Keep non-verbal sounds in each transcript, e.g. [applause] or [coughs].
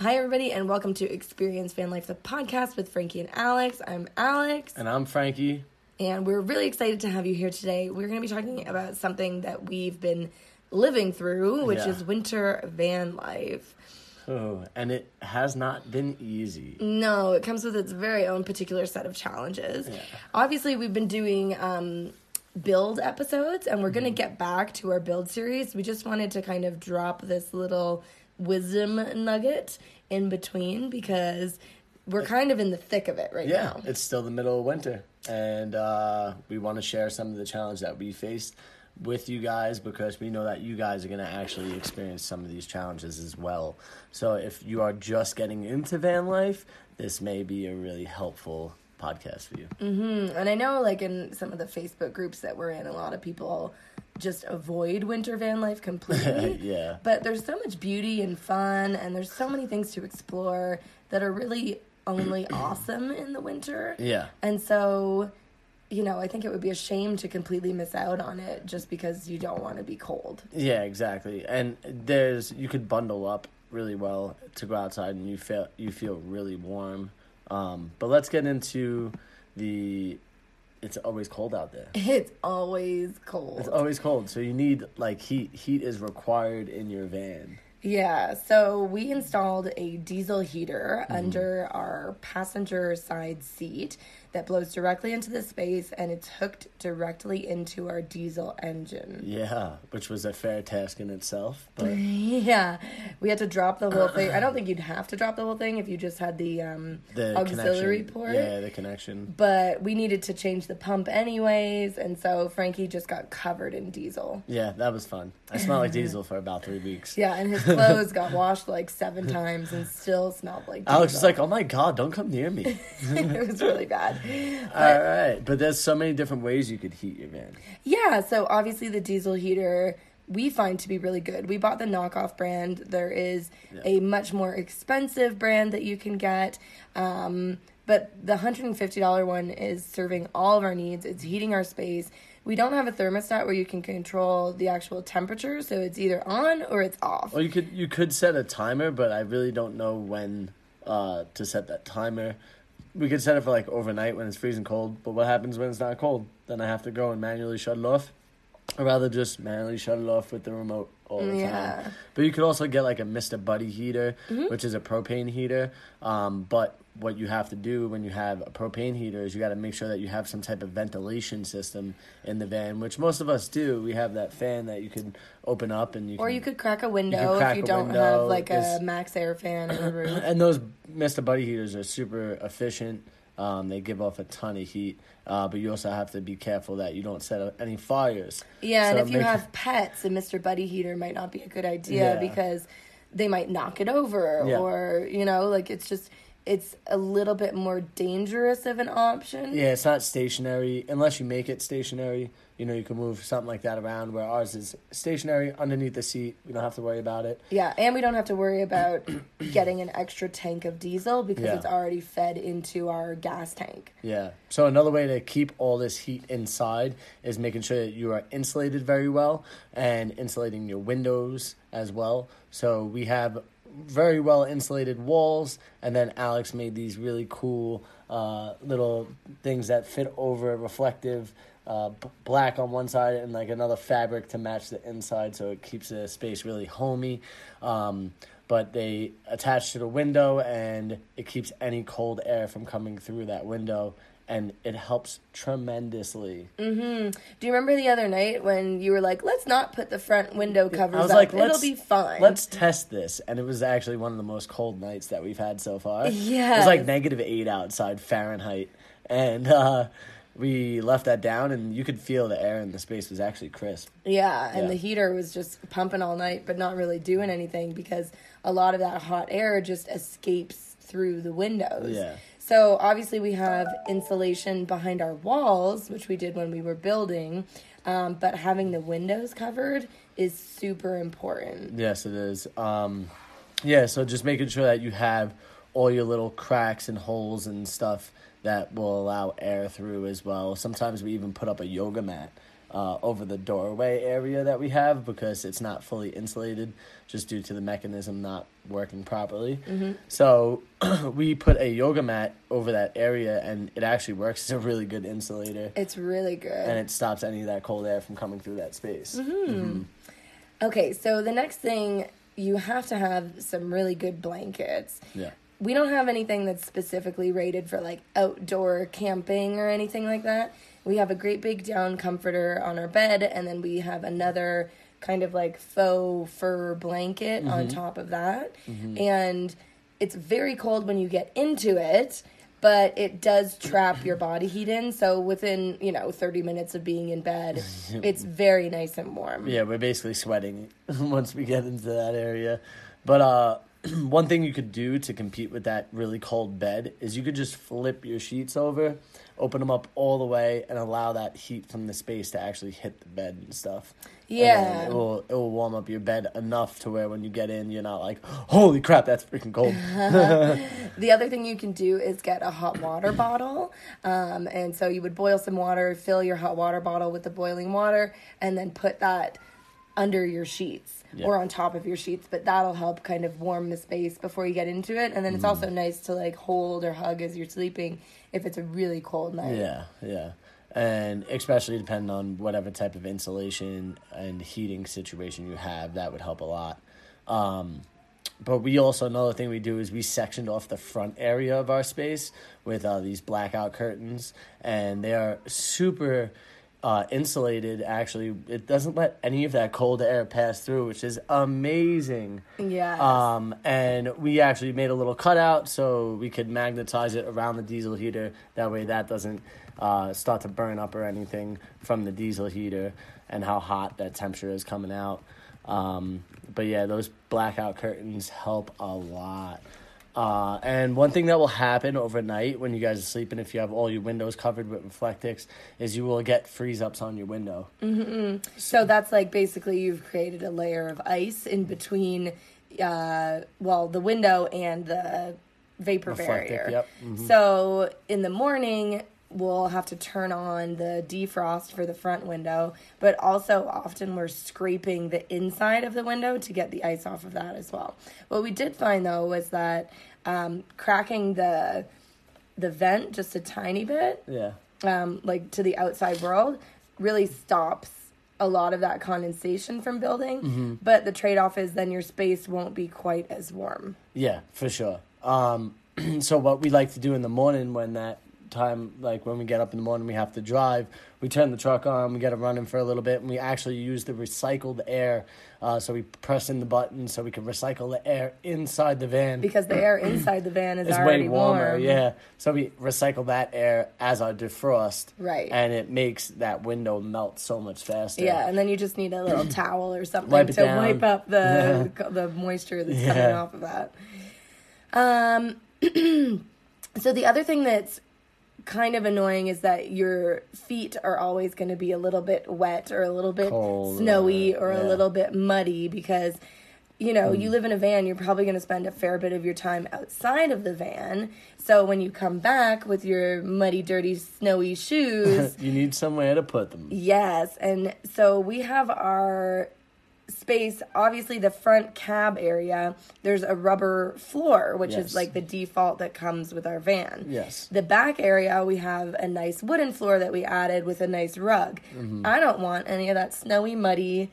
Hi, everybody, and welcome to Experience Van Life, the podcast with Frankie and Alex. I'm Alex, And I'm Frankie. and we're really excited to have you here today. We're going to be talking about something that we've been living through, which Yeah. is winter van life. Oh, and it has not been easy. No, it comes with its very own particular set of challenges. Yeah. Obviously, we've been doing um, build episodes, and we're going Mm-hmm. to get back to our build series. We just wanted to kind of drop this little wisdom nugget in between because we're kind of in the thick of it right Yeah, now. it's still the middle of winter, and uh, we want to share some of the challenge that we faced with you guys because we know that you guys are going to actually experience some of these challenges as well. So if you are just getting into van life, this may be a really helpful podcast for you. And I know, like, in some of the Facebook groups that we're in, a lot of people just avoid winter van life completely. [laughs] Yeah. But there's so much beauty and fun, and there's so many things to explore that are really only [clears throat] awesome in the winter. Yeah. And so, you know, I think it would be a shame to completely miss out on it just because you don't want to be cold. Yeah, exactly. And there's you could bundle up really well to go outside and you feel you feel really warm. Um, but let's get into the it's always cold out there. It's always cold. It's always cold, so you need like heat. Heat is required in your van. Yeah, so we installed a diesel heater Mm-hmm. under our passenger side seat that blows directly into the space and it's hooked directly into our diesel engine. Yeah, which was a fair task in itself, but [laughs] Yeah, we had to drop the whole thing. I don't think you'd have to drop the whole thing if you just had the um, the auxiliary connection, port. Yeah, the connection. But we needed to change the pump anyways, and so Frankie just got covered in diesel. Yeah, that was fun. I smelled like diesel for about three weeks. Yeah, and his clothes got washed like seven times and still smelled like diesel. Alex was like, "Oh my god, don't come near me." [laughs] it was really bad. [laughs] All right, but there's so many different ways you could heat your van. Yeah, so obviously the diesel heater we find to be really good. We bought the knockoff brand. There is a much more expensive brand that you can get. Um, but the $150 one is serving all of our needs. It's heating our space. We don't have a thermostat where you can control the actual temperature, so it's either on or it's off. Well, you could you could set a timer, but I really don't know when uh, to set that timer. We could set it for like overnight when it's freezing cold. But what happens when it's not cold? Then I have to go and manually shut it off. I'd rather, just manually shut it off with the remote all the Yeah. time. But you could also get like a Mr. Buddy heater, which is a propane heater. Um, but what you have to do when you have a propane heater is you got to make sure that you have some type of ventilation system in the van, which most of us do. We have that fan that you can open up and you Or can you could crack a window crack if you don't window. have like It's- a MaxxAir fan in the roof. and those Mr. Buddy heaters are super efficient. Um, they give off a ton of heat, uh, but you also have to be careful that you don't set up any fires. Yeah, and So if you make- have pets, a Mr. Buddy heater might not be a good idea Yeah. because they might knock it over Yeah. or, you know, like it's just it's a little bit more dangerous of an option. Yeah, it's not stationary unless you make it stationary. You know, you can move something like that around. Where ours is stationary underneath the seat. We don't have to worry about it. Yeah, and we don't have to worry about [clears throat] getting an extra tank of diesel because Yeah. it's already fed into our gas tank. Yeah. So another way to keep all this heat inside is making sure that you are insulated very well and insulating your windows as well. So we have very well insulated walls, and then Alex made these really cool uh, little things that fit over Reflectix. Uh, b- black on one side and like another fabric to match the inside, so it keeps the space really homey. Um, but they attach to the window, and it keeps any cold air from coming through that window, and it helps tremendously. Do you remember the other night when you were like, "Let's not put the front window covers I was up. like, It'll be fine." Let's test this, and it was actually one of the most cold nights that we've had so far. Yeah, it was like negative eight outside Fahrenheit, and uh, we left that down, and you could feel the air in the space was actually crisp. Yeah, and Yeah. the heater was just pumping all night, but not really doing anything because a lot of that hot air just escapes through the windows. Yeah. So obviously we have insulation behind our walls, which we did when we were building, um, but having the windows covered is super important. Yes, it is. Um, yeah, so just making sure that you have all your little cracks and holes and stuff that will allow air through as well. Sometimes we even put up a yoga mat uh, over the doorway area that we have because it's not fully insulated just due to the mechanism not working properly. So [clears throat] we put a yoga mat over that area and it actually works as a really good insulator It's really good. and it stops any of that cold air from coming through that space. Mm-hmm. Okay, so the next thing you have to have some really good blankets. Yeah. We don't have anything that's specifically rated for like outdoor camping or anything like that. We have a great big down comforter on our bed, and then we have another kind of like faux fur blanket on top of that. And it's very cold when you get into it, but it does trap your body heat in. So within, you know, 30 minutes of being in bed, [laughs] it's very nice and warm. Yeah, we're basically sweating [laughs] once we get into that area. But uh, [clears throat] one thing you could do to compete with that really cold bed is you could just flip your sheets over, open them up all the way, and allow that heat from the space to actually hit the bed and stuff. And Yeah. it will it will warm up your bed enough to where when you get in, you're not like, holy crap, that's freaking cold. [laughs] [laughs] The other thing you can do is get a hot water bottle. Um, and so you would boil some water, fill your hot water bottle with the boiling water, and then put that under your sheets Yeah. or on top of your sheets. But that'll help kind of warm the space before you get into it. And then it's Mm. also nice to like hold or hug as you're sleeping if it's a really cold night. Yeah, yeah. And especially depending on whatever type of insulation and heating situation you have, that would help a lot. Um, but we also, another thing we do is we sectioned off the front area of our space with uh, these blackout curtains, and they are super uh, insulated. Actually, it doesn't let any of that cold air pass through, which is amazing. Yes. Um, and we actually made a little cutout so we could magnetize it around the diesel heater. That way, that doesn't uh, start to burn up or anything from the diesel heater and how hot that temperature is coming out. Um, but yeah, those blackout curtains help a lot. Uh, and one thing that will happen overnight when you guys are sleeping, if you have all your windows covered with Reflectix, is you will get freeze ups on your window. So that's like basically you've created a layer of ice in between, uh, well, the window and the vapor Reflectix, barrier. yep, mhm. So in the morning, we'll have to turn on the defrost for the front window, but also often we're scraping the inside of the window to get the ice off of that as well. What we did find though was that um, cracking the the vent just a tiny bit Yeah. um, like to the outside world really stops a lot of that condensation from building. But the trade off is then your space won't be quite as warm. Yeah, for sure. Um, [clears throat] so what we like to do in the morning when that time, like when we get up in the morning, we have to drive. We turn the truck on, we get it running for a little bit, and we actually use the recycled air. Uh, so we press in the button so we can recycle the air inside the van. Because the air [clears throat] inside the van is it's already way warmer, warm. yeah. So we recycle that air as our defrost, Right. And it makes that window melt so much faster. Yeah, and then you just need a little [clears throat] towel or something Wipe to wipe up the [laughs] the moisture that's coming off of that. Um, [clears throat] so the other thing that's kind of annoying is that your feet are always going to be a little bit wet or a little bit Cold, snowy or a little bit muddy because you know you mm. live in a van you're probably going to spend a fair bit of your time outside of the van. So when you come back with your muddy dirty snowy [laughs] shoes you need somewhere to put them. Yes, and so we have our space. Obviously, the front cab area. There's a rubber floor, which Yes. is like the default that comes with our van. Yes. The back area, we have a nice wooden floor that we added with a nice rug. Mm-hmm. I don't want any of that snowy, muddy,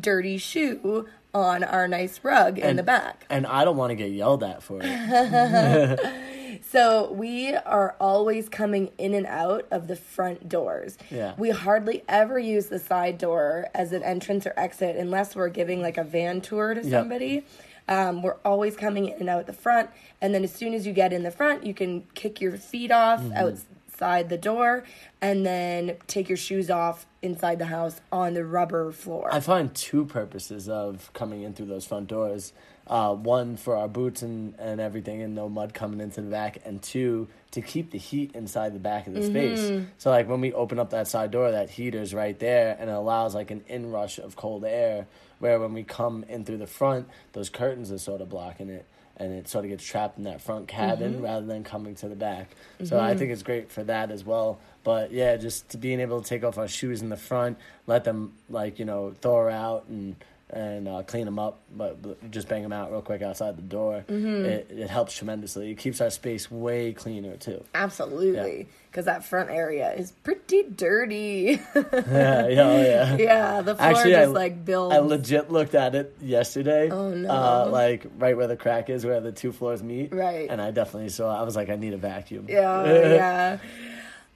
dirty shoe on our nice rug in the back. And I don't want to get yelled at for it. [laughs] [laughs] So we are always coming in and out of the front doors. Yeah. We hardly ever use the side door as an entrance or exit unless we're giving like a van tour to Yep. somebody. Um, we're always coming in and out the front, and then as soon as you get in the front, you can kick your feet off Mm-hmm. outside the door, and then take your shoes off inside the house on the rubber floor. I find two purposes of coming in through those front doors. Uh, one for our boots and, and everything, and no mud coming into the back. And two, to keep the heat inside the back of the space. So, like when we open up that side door, that heater's right there, and it allows like an inrush of cold air. Where when we come in through the front, those curtains are sort of blocking it. and it sort of gets trapped in that front cabin Mm-hmm. rather than coming to the back. So I think it's great for that as well. But yeah, just to being able to take off our shoes in the front, let them like you know thaw out and and uh, clean them up, but, just bang them out real quick outside the door. Mm-hmm. It it helps tremendously. It keeps our space way cleaner too. Absolutely. Because that front area is pretty dirty. [laughs] yeah, yeah, oh, yeah. [laughs] yeah, the floor Actually, just I, like built. I legit looked at it yesterday. Oh, no. Uh, like right where the crack is, where the two floors meet. Right. And I definitely saw. I was like, I need a vacuum. Yeah, [laughs] yeah.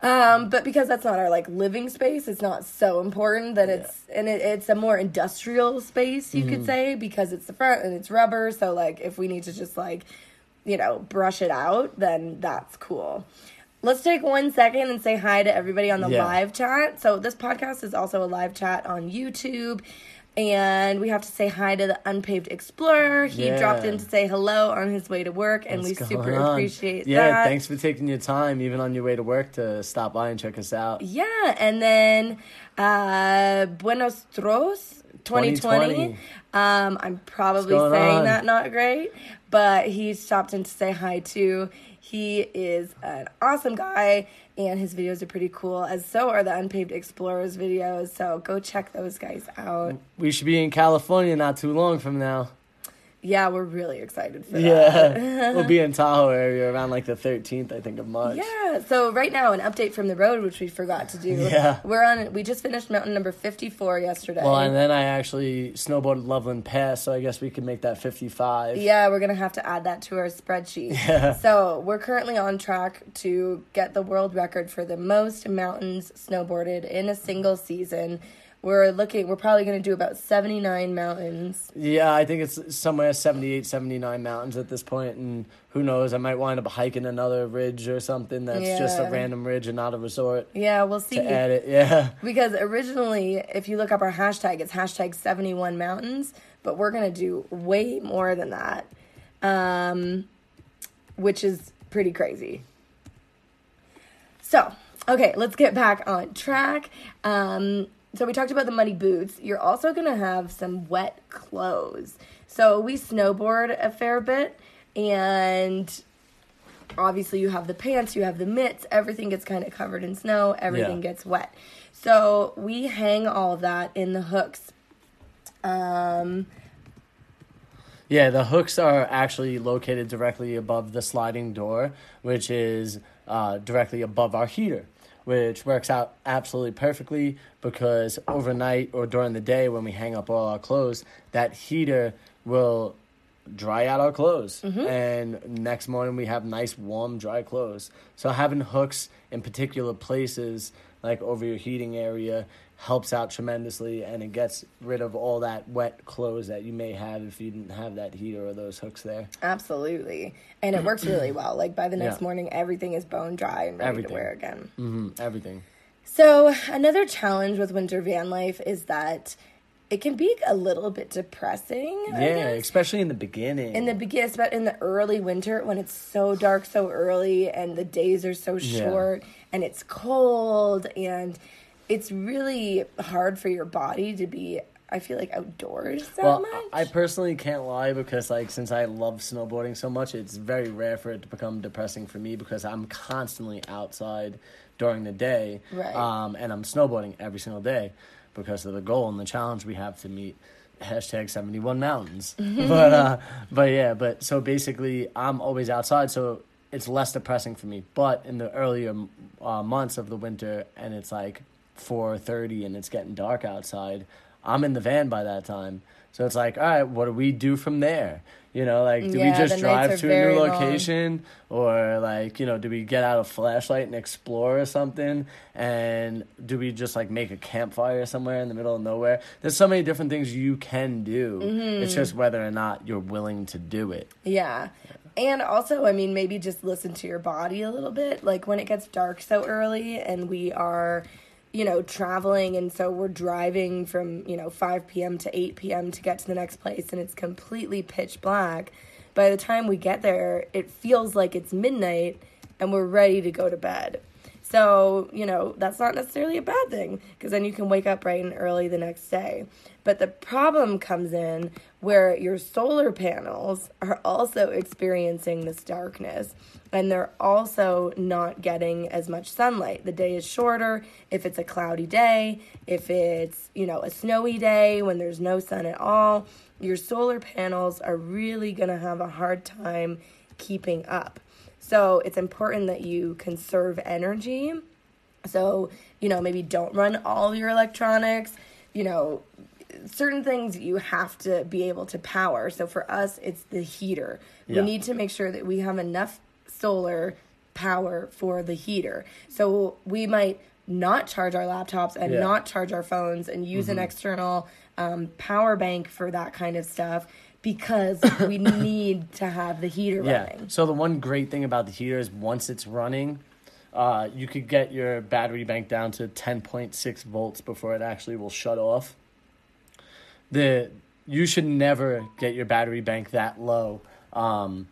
Um, but because that's not our like living space, it's not so important that it's and it, it's a more industrial space, you Mm-hmm. could say, because it's the front and it's rubber. So like, if we need to just like, you know, brush it out, then that's cool. Let's take one second and say hi to everybody on the Yeah. live chat. So this podcast is also a live chat on YouTube. And we have to say hi to the Unpaved Explorer. He Yeah. dropped in to say hello on his way to work, and What's we super on? appreciate yeah, that. thanks for taking your time, even on your way to work, to stop by and check us out. Yeah, and then uh Buenos Tros 2020. 2020. Um, I'm probably saying on? that not great, but he stopped in to say hi too. He is an awesome guy, and his videos are pretty cool, as so are the Unpaved Explorers videos. So go check those guys out. We should be in California not too long from now. Yeah, we're really excited for that. Yeah, [laughs] we'll be in Tahoe area around like the 13th, I think, of March. Yeah. So right now, an update from the road, which we forgot to do. Yeah. We're on. We just finished mountain number fifty-four yesterday. Well, and then I actually snowboarded Loveland Pass, so I guess we could make that 55. Yeah, we're gonna have to add that to our spreadsheet. Yeah. [laughs] So we're currently on track to get the world record for the most mountains snowboarded in a single season. We're looking. We're probably gonna do about seventy-nine mountains. Yeah, I think it's somewhere 78, 79 mountains at this point, and who knows, I might wind up hiking another ridge or something that's just a random ridge and not a resort Yeah, we'll see. to add it. Yeah. [laughs] Because originally, if you look up our hashtag, it's hashtag seventy-one mountains, but we're gonna do way more than that, um, which is pretty crazy. So, okay, let's get back on track. Um, so we talked about the muddy boots. You're also gonna have some wet clothes. So we snowboard a fair bit, and obviously you have the pants, you have the mitts, everything gets kind of covered in snow, everything Yeah. gets wet. So we hang all of that in the hooks. Um, Yeah, the hooks are actually located directly above the sliding door, which is uh, directly above our heater, which works out absolutely perfectly because overnight or during the day when we hang up all our clothes, that heater will dry out our clothes. Mm-hmm. And next morning we have nice, warm, dry clothes. So having hooks in particular places, like over your heating area, helps out tremendously and it gets rid of all that wet clothes that you may have if you didn't have that heater or those hooks there. absolutely. And it works really well. Like by the next Yeah. morning, everything is bone dry and ready Everything. to wear again. hmm everything. So, another challenge with winter van life is that it can be a little bit depressing. Yeah, especially in the beginning. In the beginning, but in the early winter when it's so dark so early and the days are so Yeah. short and it's cold and it's really hard for your body to be, I feel like, outdoors that well, much. I personally can't lie because, like, since I love snowboarding so much, it's very rare for it to become depressing for me because I'm constantly outside during the day, Right. Um, and I'm snowboarding every single day because of the goal and the challenge we have to meet. Hashtag seventy one mountains, [laughs] but uh, but yeah, but so basically, I'm always outside, so it's less depressing for me. But in the earlier uh, months of the winter, and it's like four thirty, and it's getting dark outside, I'm in the van by that time. So it's like, all right, what do we do from there? You know, like, do Yeah, we just drive to a new long. location, or like, you know, do we get out a flashlight and explore or something? And do we just like make a campfire somewhere in the middle of nowhere? There's so many different things you can do. Mm-hmm. It's just whether or not you're willing to do it. Yeah. And also, I mean, maybe just listen to your body a little bit. Like when it gets dark so early and we are, you know, traveling, and so we're driving from, you know, 5 p.m. to 8 p.m. to get to the next place, and it's completely pitch black. By the time we get there, it feels like it's midnight and we're ready to go to bed. So, you know, that's not necessarily a bad thing because then you can wake up bright and early the next day. But the problem comes in where your solar panels are also experiencing this darkness and they're also not getting as much sunlight. The day is shorter if it's a cloudy day, if it's, you know, a snowy day when there's no sun at all. Your solar panels are really going to have a hard time keeping up. So it's important that you conserve energy. So, you know, maybe don't run all your electronics. You know, certain things you have to be able to power. So for us, it's the heater. Yeah. We need to make sure that we have enough solar power for the heater. So we might not charge our laptops and yeah. not charge our phones and use mm-hmm. an external um, power bank for that kind of stuff because [coughs] we need to have the heater yeah. running. So the one great thing about the heater is once it's running, uh, you could get your battery bank down to 10.6 volts before it actually will shut off. The you should never get your battery bank that low. Um,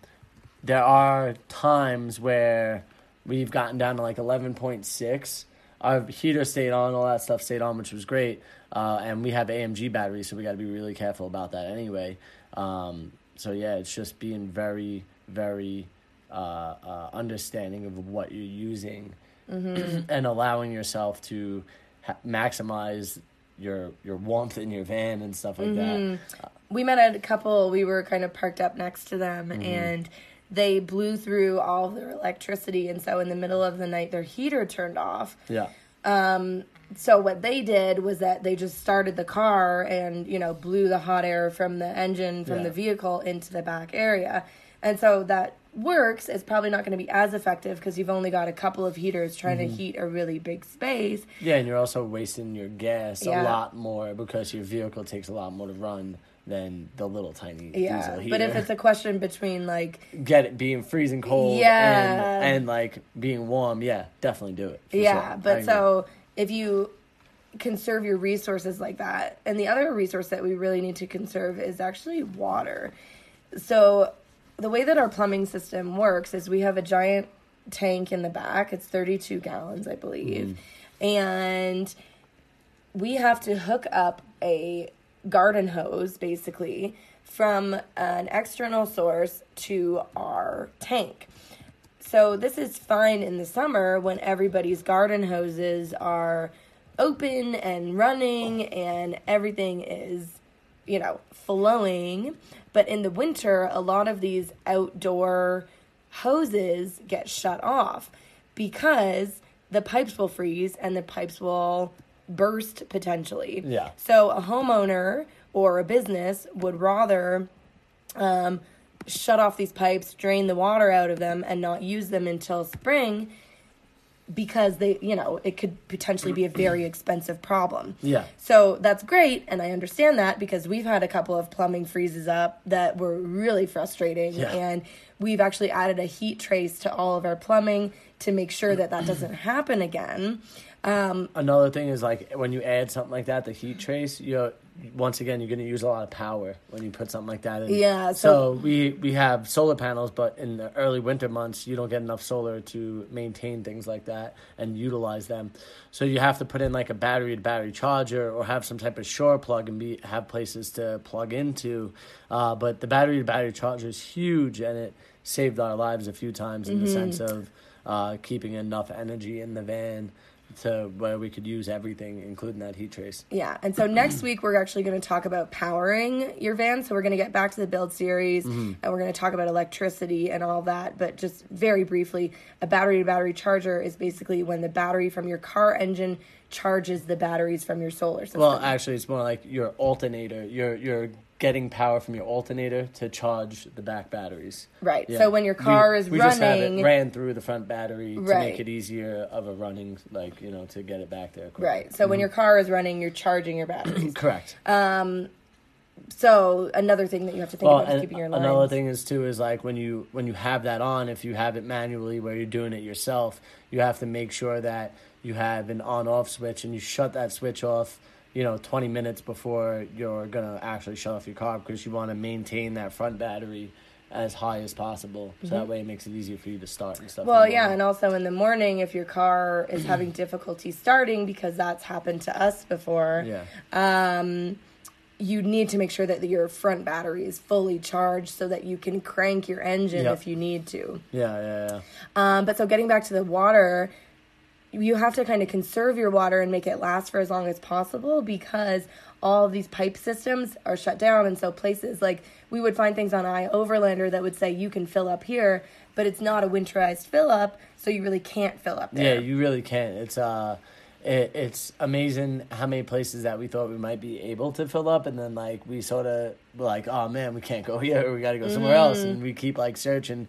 there are times where we've gotten down to like 11.6 our heater stayed on all that stuff stayed on which was great uh, and we have amg batteries so we got to be really careful about that anyway um, so yeah, it's just being very, very uh, uh, understanding of what you're using mm-hmm. [clears throat] and allowing yourself to ha- maximize your your warmth in your van and stuff like mm-hmm. that. We met a couple. We were kind of parked up next to them, mm-hmm. and they blew through all their electricity, and so in the middle of the night, their heater turned off. Yeah. Um, so what they did was that they just started the car and you know blew the hot air from the engine from yeah. the vehicle into the back area and so that works it's probably not going to be as effective because you've only got a couple of heaters trying mm-hmm. to heat a really big space yeah and you're also wasting your gas yeah. a lot more because your vehicle takes a lot more to run than the little tiny yeah but if it's a question between like get it being freezing cold yeah and, and like being warm yeah definitely do it yeah sure. but so if you conserve your resources like that. And the other resource that we really need to conserve is actually water. So the way that our plumbing system works is we have a giant tank in the back. It's 32 gallons, I believe. Mm. And we have to hook up a garden hose basically from an external source to our tank. So this is fine in the summer when everybody's garden hoses are open and running and everything is, you know, flowing. But in the winter, a lot of these outdoor hoses get shut off because the pipes will freeze and the pipes will burst potentially. Yeah. So a homeowner or a business would rather um, shut off these pipes, drain the water out of them, and not use them until spring because they, you know, it could potentially be a very expensive problem. Yeah. So that's great, and I understand that because we've had a couple of plumbing freezes up that were really frustrating, yeah. and we've actually added a heat trace to all of our plumbing to make sure that that doesn't [clears throat] happen again. Um, Another thing is like when you add something like that, the heat trace, you once again you're going to use a lot of power when you put something like that in. Yeah. So, so, we we have solar panels, but in the early winter months, you don't get enough solar to maintain things like that and utilize them. So you have to put in like a battery to battery charger or have some type of shore plug and be have places to plug into. Uh, but the battery to battery charger is huge, and it saved our lives a few times in mm-hmm. the sense of uh, keeping enough energy in the van to where we could use everything, including that heat trace. Yeah, and so [clears throat] next week we're actually going to talk about powering your van. So we're going to get back to the build series, mm-hmm. and we're going to talk about electricity and all that. But just very briefly, a battery to battery charger is basically when the battery from your car engine charges the batteries from your solar system. Well, actually, it's more like your alternator. Your your getting power from your alternator to charge the back batteries. Right. Yeah. So when your car we, is we running, just have it ran through the front battery to make it easier of a running, like you know, to get it back there. Quickly. Right. So mm-hmm. when your car is running, you're charging your batteries. [clears throat] Correct. Um. So another thing that you have to think well, about is keeping your lines. Another thing is too is like when you when you have that on, if you have it manually where you're doing it yourself, you have to make sure that you have an on off switch and you shut that switch off you know 20 minutes before you're gonna actually shut off your car because you want to maintain that front battery as high as possible. So that way it makes it easier for you to start and stuff. Mm-hmm. Well, yeah, and also in the morning, if your car is having [clears throat] difficulty starting, because that's happened to us before, yeah, um, you need to make sure that your front battery is fully charged so that you can crank your engine Yep. if you need to. yeah, yeah, yeah. Um, but so getting back to the water, you have to kind of conserve your water and make it last for as long as possible because all of these pipe systems are shut down. And so places like we would find things on iOverlander that would say you can fill up here, but it's not a winterized fill up, so you really can't fill up there. Yeah, you really can't. It's uh, it, it's amazing how many places that we thought we might be able to fill up, and then like we sort of like, oh man, we can't go [laughs] here. We got to go somewhere else, Mm. and we keep like searching.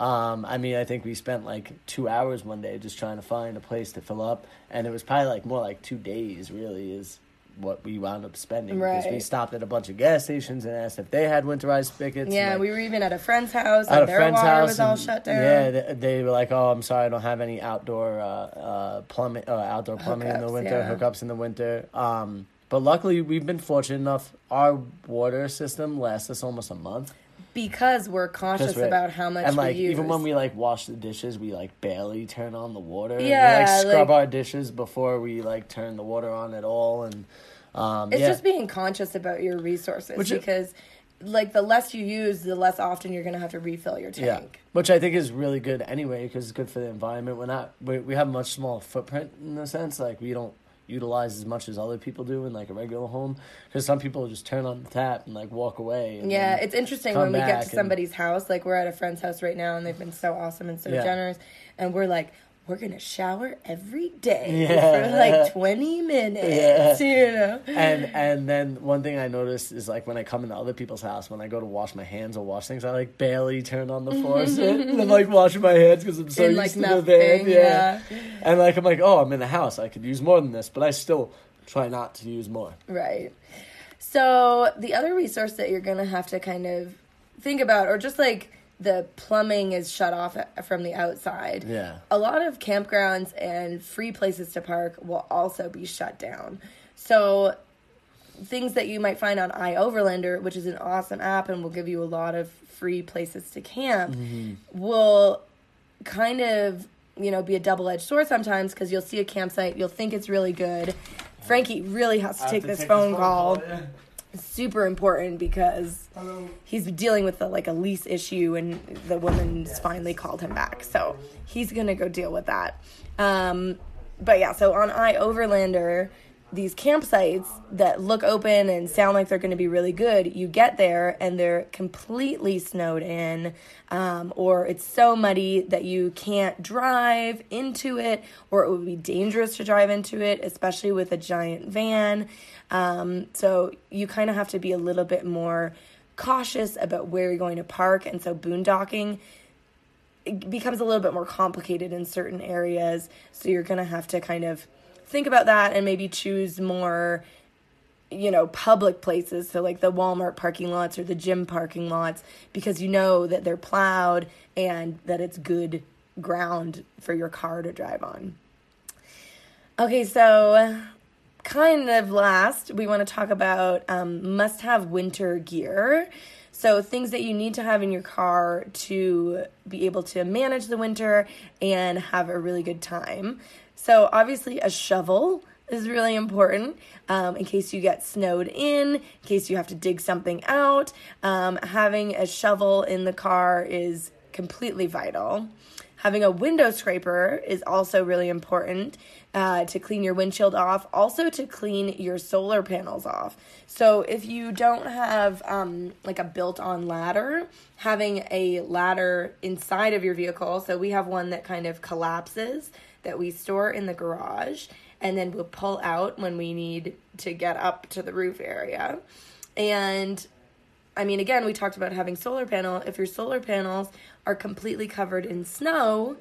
Um, I mean, I think we spent like two hours one day just trying to find a place to fill up, and it was probably like more like two days. Really, is what we wound up spending because we stopped at a bunch of gas stations and asked if they had winterized spigots. Yeah, like, we were even at a friend's house at and a their friend's water was all shut down. Yeah, they, they were like, "Oh, I'm sorry, I don't have any outdoor uh, uh, plumbing, uh, outdoor plumbing in the winter, yeah. hookups in the winter." Um, but luckily, we've been fortunate enough. Our water system lasts us almost a month. Because we're conscious right. about how much and like we use. even when we like wash the dishes, we like barely turn on the water. we, Yeah, like scrub like- our dishes before we like turn the water on at all, and um, It's yeah. just being conscious about your resources Which it- because, like, the less you use, the less often you're going to have to refill your tank Yeah, which I think is really good anyway because it's good for the environment. We're not we, we have a much smaller footprint in a sense. Like we don't utilize as much as other people do in like a regular home because some people just turn on the tap and like walk away. And Yeah, it's interesting when we get to and- somebody's house. Like, we're at a friend's house right now, and they've been so awesome and so Yeah. generous. And we're like, we're to shower every day Yeah. for like 20 minutes, you know? and and then one thing I noticed is like when I come into other people's house, when I go to wash my hands or wash things, I like barely turn on the faucet. [laughs] and I'm like washing my hands because I'm so used like, to the van. nothing, Yeah. and like I'm like, oh, I'm in the house. I could use more than this, but I still try not to use more. Right. So the other resource that you're gonna have to kind of think about, or just like the plumbing is shut off from the outside. Yeah. A lot of campgrounds and free places to park will also be shut down. So things that you might find on iOverlander, which is an awesome app and will give you a lot of free places to camp, mm-hmm. will kind of you know be a double-edged sword sometimes because you'll see a campsite you'll think it's really good frankie really has to take this phone call It's super important because he's dealing with a, like a lease issue and the woman's finally called him back. So he's gonna go deal with that. Um, but yeah so on iOverlander these campsites that look open and sound like they're going to be really good, you get there and they're completely snowed in, um, or it's so muddy that you can't drive into it, or it would be dangerous to drive into it, especially with a giant van. Um, so you kind of have to be a little bit more cautious about where you're going to park, and so boondocking becomes a little bit more complicated in certain areas. So you're going to have to kind of think about that and maybe choose more you know public places so like the Walmart parking lots or the gym parking lots because you know that they're plowed and that it's good ground for your car to drive on. Okay, so kind of last, we want to talk about um, must have winter gear. So, things that you need to have in your car to be able to manage the winter and have a really good time. So, obviously, a shovel is really important um, in case you get snowed in, in case you have to dig something out. Um, having a shovel in the car is completely vital. Having a window scraper is also really important uh, to clean your windshield off, also to clean your solar panels off. So, if you don't have um, like a built on ladder, having a ladder inside of your vehicle, so we have one that kind of collapses that we store in the garage and then we'll pull out when we need to get up to the roof area. And I mean, again, we talked about having solar panel. If your solar panels are completely covered in snow,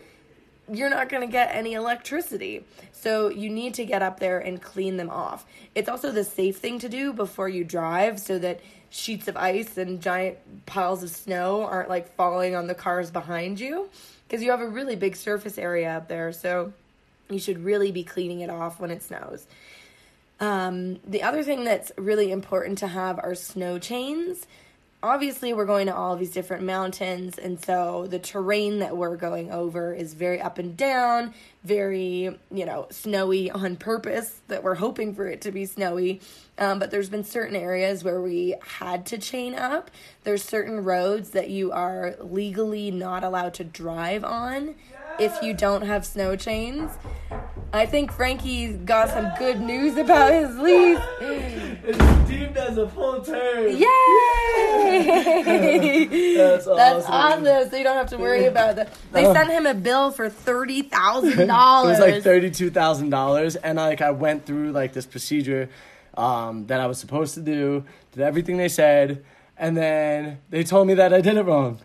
you're not going to get any electricity. So you need to get up there and clean them off. It's also the safe thing to do before you drive so that sheets of ice and giant piles of snow aren't like falling on the cars behind you because you have a really big surface area up there. So you should really be cleaning it off when it snows. Um, the other thing that's really important to have are snow chains. Obviously we're going to all these different mountains and so the terrain that we're going over is very up and down very you know snowy on purpose that we're hoping for it to be snowy. Um, but there's been certain areas where we had to chain up. There's certain roads that you are legally not allowed to drive on if you don't have snow chains I think Frankie got some good news about his lease. It's deemed as a full term. Yay! [laughs] That's That's awesome. That's awesome. So you don't have to worry about that. They Oh. sent him a bill for [laughs] thirty thousand dollars. It was like thirty two thousand dollars, and like I went through like this procedure um, that I was supposed to do, did everything they said, and then they told me that I did it wrong.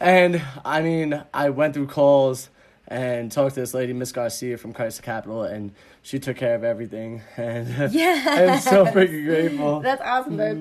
And I mean, I went through calls and talked to this lady, Miss Garcia from the Capital, and she took care of everything. [laughs] And Yeah. I'm so freaking grateful. That's awesome, babe.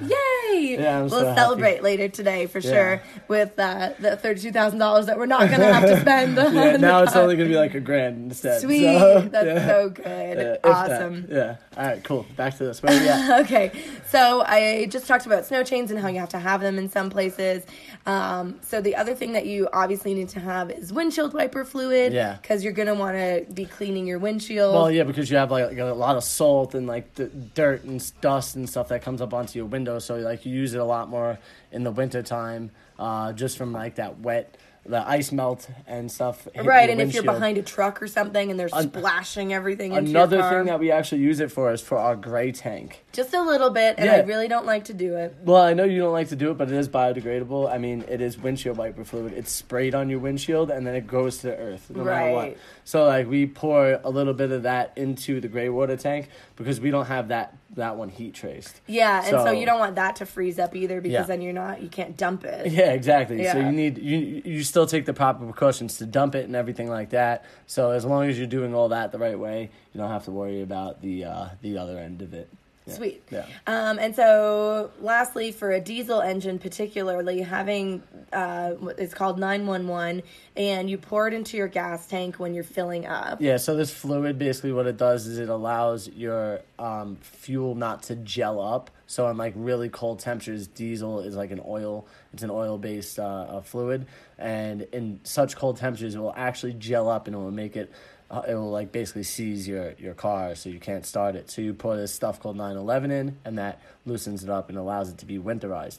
Yay! Yeah, I'm we'll so happy. celebrate later today for Yeah. sure with uh, the thirty-two thousand dollars that we're not gonna have to spend. [laughs] yeah, now it's only gonna be like a grand instead. sweet. So, [laughs] That's yeah. so good. Yeah, awesome. Yeah. All right. Cool. Back to this. Okay, so I just talked about snow chains and how you have to have them in some places. Um, so the other thing that you obviously need to have is windshield wiper fluid. Yeah. Because you're gonna want to be cleaning your windshield. Well, yeah, because you have like, a lot of salt and like dirt and dust and stuff that comes up onto your window. So like you use it a lot more in the winter time, uh, just from like that wet, the ice melt and stuff. Right, and if you're behind a truck or something and they're An- splashing everything into Another thing that we actually use it for is for our gray tank. just a little bit, and I really don't like to do it. Well, I know you don't like to do it, but it is biodegradable. I mean, it is windshield wiper fluid. It's sprayed on your windshield and then it goes to the earth, no matter what. Right. So, like, we pour a little bit of that into the gray water tank because we don't have that that one heat traced. Yeah, and so, So- you don't want that to freeze up either because Yeah. then you're not you can't dump it. Yeah, exactly. So you need you you still take the proper precautions to dump it and everything like that. So as long as you're doing all that the right way, you don't have to worry about the uh, the other end of it. Yeah. Sweet. Yeah. Um, and so, lastly, for a diesel engine, particularly having uh, is called 911, and you pour it into your gas tank when you're filling up. Yeah, so this fluid basically what it does is it allows your um, fuel not to gel up. So in like really cold temperatures, diesel is like an oil. It's an oil based uh, uh, fluid, and in such cold temperatures, it will actually gel up and it will make it. Uh, it will like basically seize your your car, so you can't start it. So you pour this stuff called 911 in, and that loosens it up and allows it to be winterized.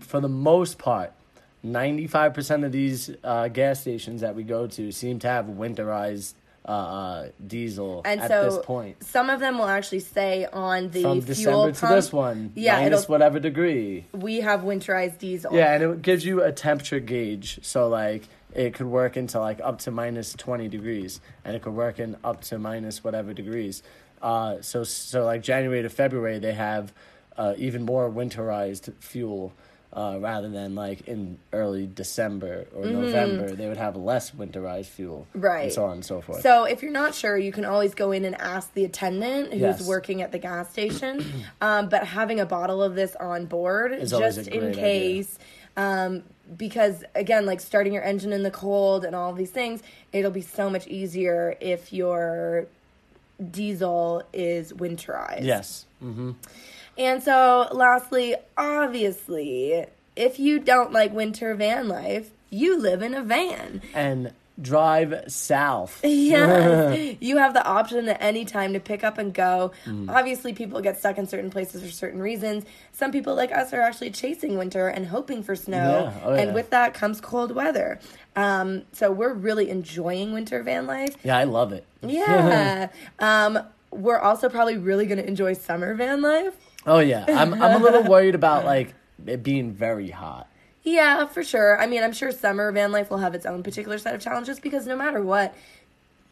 For the most part, 95% of these uh, gas stations that we go to seem to have winterized uh, uh, diesel And at so, this point. some of them will actually say on the From fuel December to this one, Yeah, minus whatever degree. we have winterized diesel. Yeah, and it gives you a temperature gauge. So, like, it could work into like up to minus 20 degrees, and it could work in up to minus whatever degrees. Uh, so, so like January to February, they have uh, even more winterized fuel. Uh, rather than like in early December or November, they would have less winterized fuel, Mm-hmm. Right. And so on and so forth. So if you're not sure, you can always go in and ask the attendant who's Yes. working at the gas station. [clears throat] um, but having a bottle of this on board Is just in case. Um, because again, like starting your engine in the cold and all these things, it'll be so much easier if your diesel is winterized. yes, hmm And so, lastly, obviously, if you don't like winter van life, you live in a van. and drive south. [laughs] Yes. [laughs] you have the option at any time to pick up and go. Mm. Obviously, people get stuck in certain places for certain reasons. Some people, like us, are actually chasing winter and hoping for snow. Yeah. Oh, And yeah. with that comes cold weather. Um, so, we're really enjoying winter van life. Yeah, I love it. Yeah. [laughs] um, we're also probably really going to enjoy summer van life. Oh yeah, I'm I'm a little [laughs] worried about like it being very hot. Yeah, for sure. I mean, I'm sure summer van life will have its own particular set of challenges because no matter what,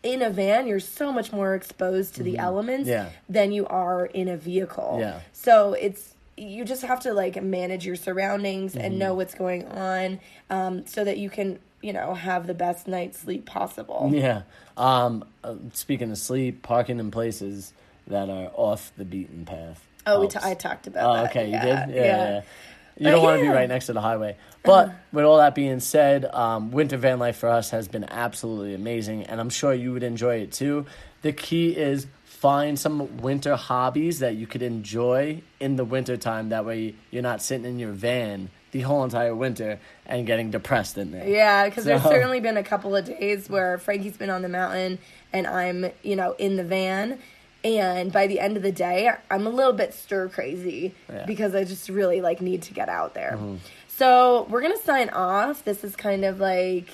in a van, you're so much more exposed to the elements Mm-hmm. Yeah. than you are in a vehicle. Yeah. So it's you just have to like manage your surroundings and Mm-hmm. know what's going on um, so that you can, you know, have the best night's sleep possible. Yeah. Um. uh, speaking of sleep, parking in places that are off the beaten path. Oh, we t- I talked about Oh, that. okay, yeah, you did. Yeah. yeah. yeah. You But don't want to be right next to the highway. But with all that being said, um, winter van life for us has been absolutely amazing, and I'm sure you would enjoy it too. The key is find some winter hobbies that you could enjoy in the winter time. That way, you're not sitting in your van the whole entire winter and getting depressed in there. Yeah, because So- there's [laughs] certainly been a couple of days where Frankie's been on the mountain and I'm, you know, in the van. And by the end of the day, I'm a little bit stir crazy Yeah. Mm-hmm. because I just really like need to get out there. So we're gonna sign off. This is kind of like,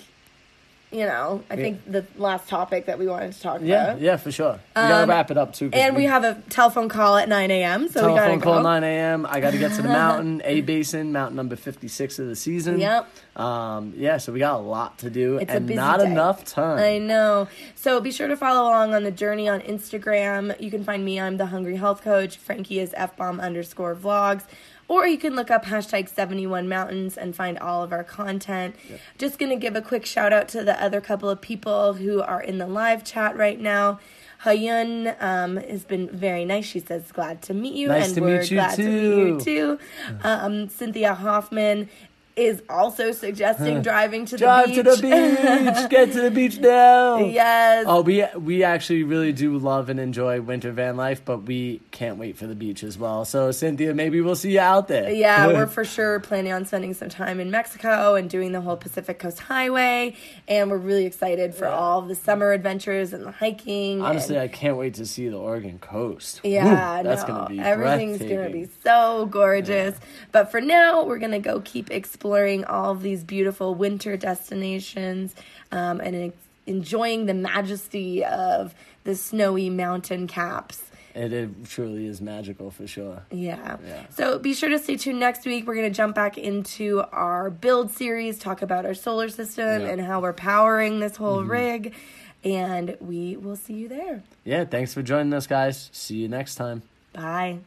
you know, I think the last topic that we wanted to talk Yeah, about. yeah, for sure. We gotta Um, wrap it up too. And we have a telephone call at 9 a.m. So we gotta telephone go. call 9 a.m. I got to get to the mountain, [laughs] A Basin, mountain number 56 of the season. Yep. Um, yeah, so we got a lot to do It's and not day. enough time. I know. So be sure to follow along on the journey on Instagram. You can find me. I'm the Hungry Health Coach. Frankie is f bomb underscore vlogs. Or you can look up hashtag 71 mountains and find all of our content. Just going to give a quick shout out to the other couple of people who are in the live chat right now. Hayun um, has been very nice. She says, glad to meet you. Nice and we're glad to meet you too. too. Um, Cynthia Hoffman is also suggesting driving to Drive the to beach. the beach. Get to the beach [laughs] now. yes. Oh, we we actually really do love and enjoy winter van life, but we can't wait for the beach as well. So Cynthia, maybe we'll see you out there. Yeah, [laughs] we're for sure planning on spending some time in Mexico and doing the whole Pacific Coast Highway. And we're really excited for all of the summer adventures and the hiking. Honestly, and- I can't wait to see the Oregon coast. yeah, Woo, that's no, gonna be everything's gonna be so gorgeous. But for now, we're gonna go keep exploring all of these beautiful winter destinations um, and en- enjoying the majesty of the snowy mountain caps. It, it truly is magical for sure. Yeah. Yeah. So be sure to stay tuned next week. We're going to jump back into our build series, talk about our solar system Yeah. Mm-hmm. and how we're powering this whole rig. And we will see you there. Yeah, thanks for joining us, guys. See you next time. Bye.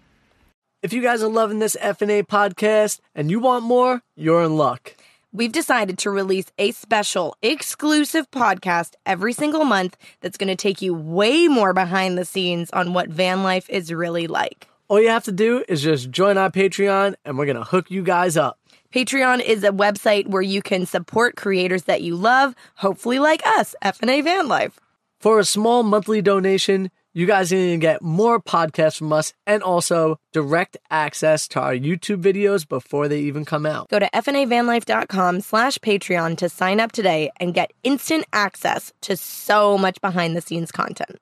If you guys are loving this FNA podcast and you want more, you're in luck. We've decided to release a special exclusive podcast every single month that's going to take you way more behind the scenes on what van life is really like. All you have to do is just join our Patreon and we're going to hook you guys up. Patreon is a website where you can support creators that you love, hopefully like us, FNA Van Life. For a small monthly donation, you guys are going to get more podcasts from us and also direct access to our YouTube videos before they even come out. Go to fnavanlife.com slash Patreon to sign up today and get instant access to so much behind the scenes content.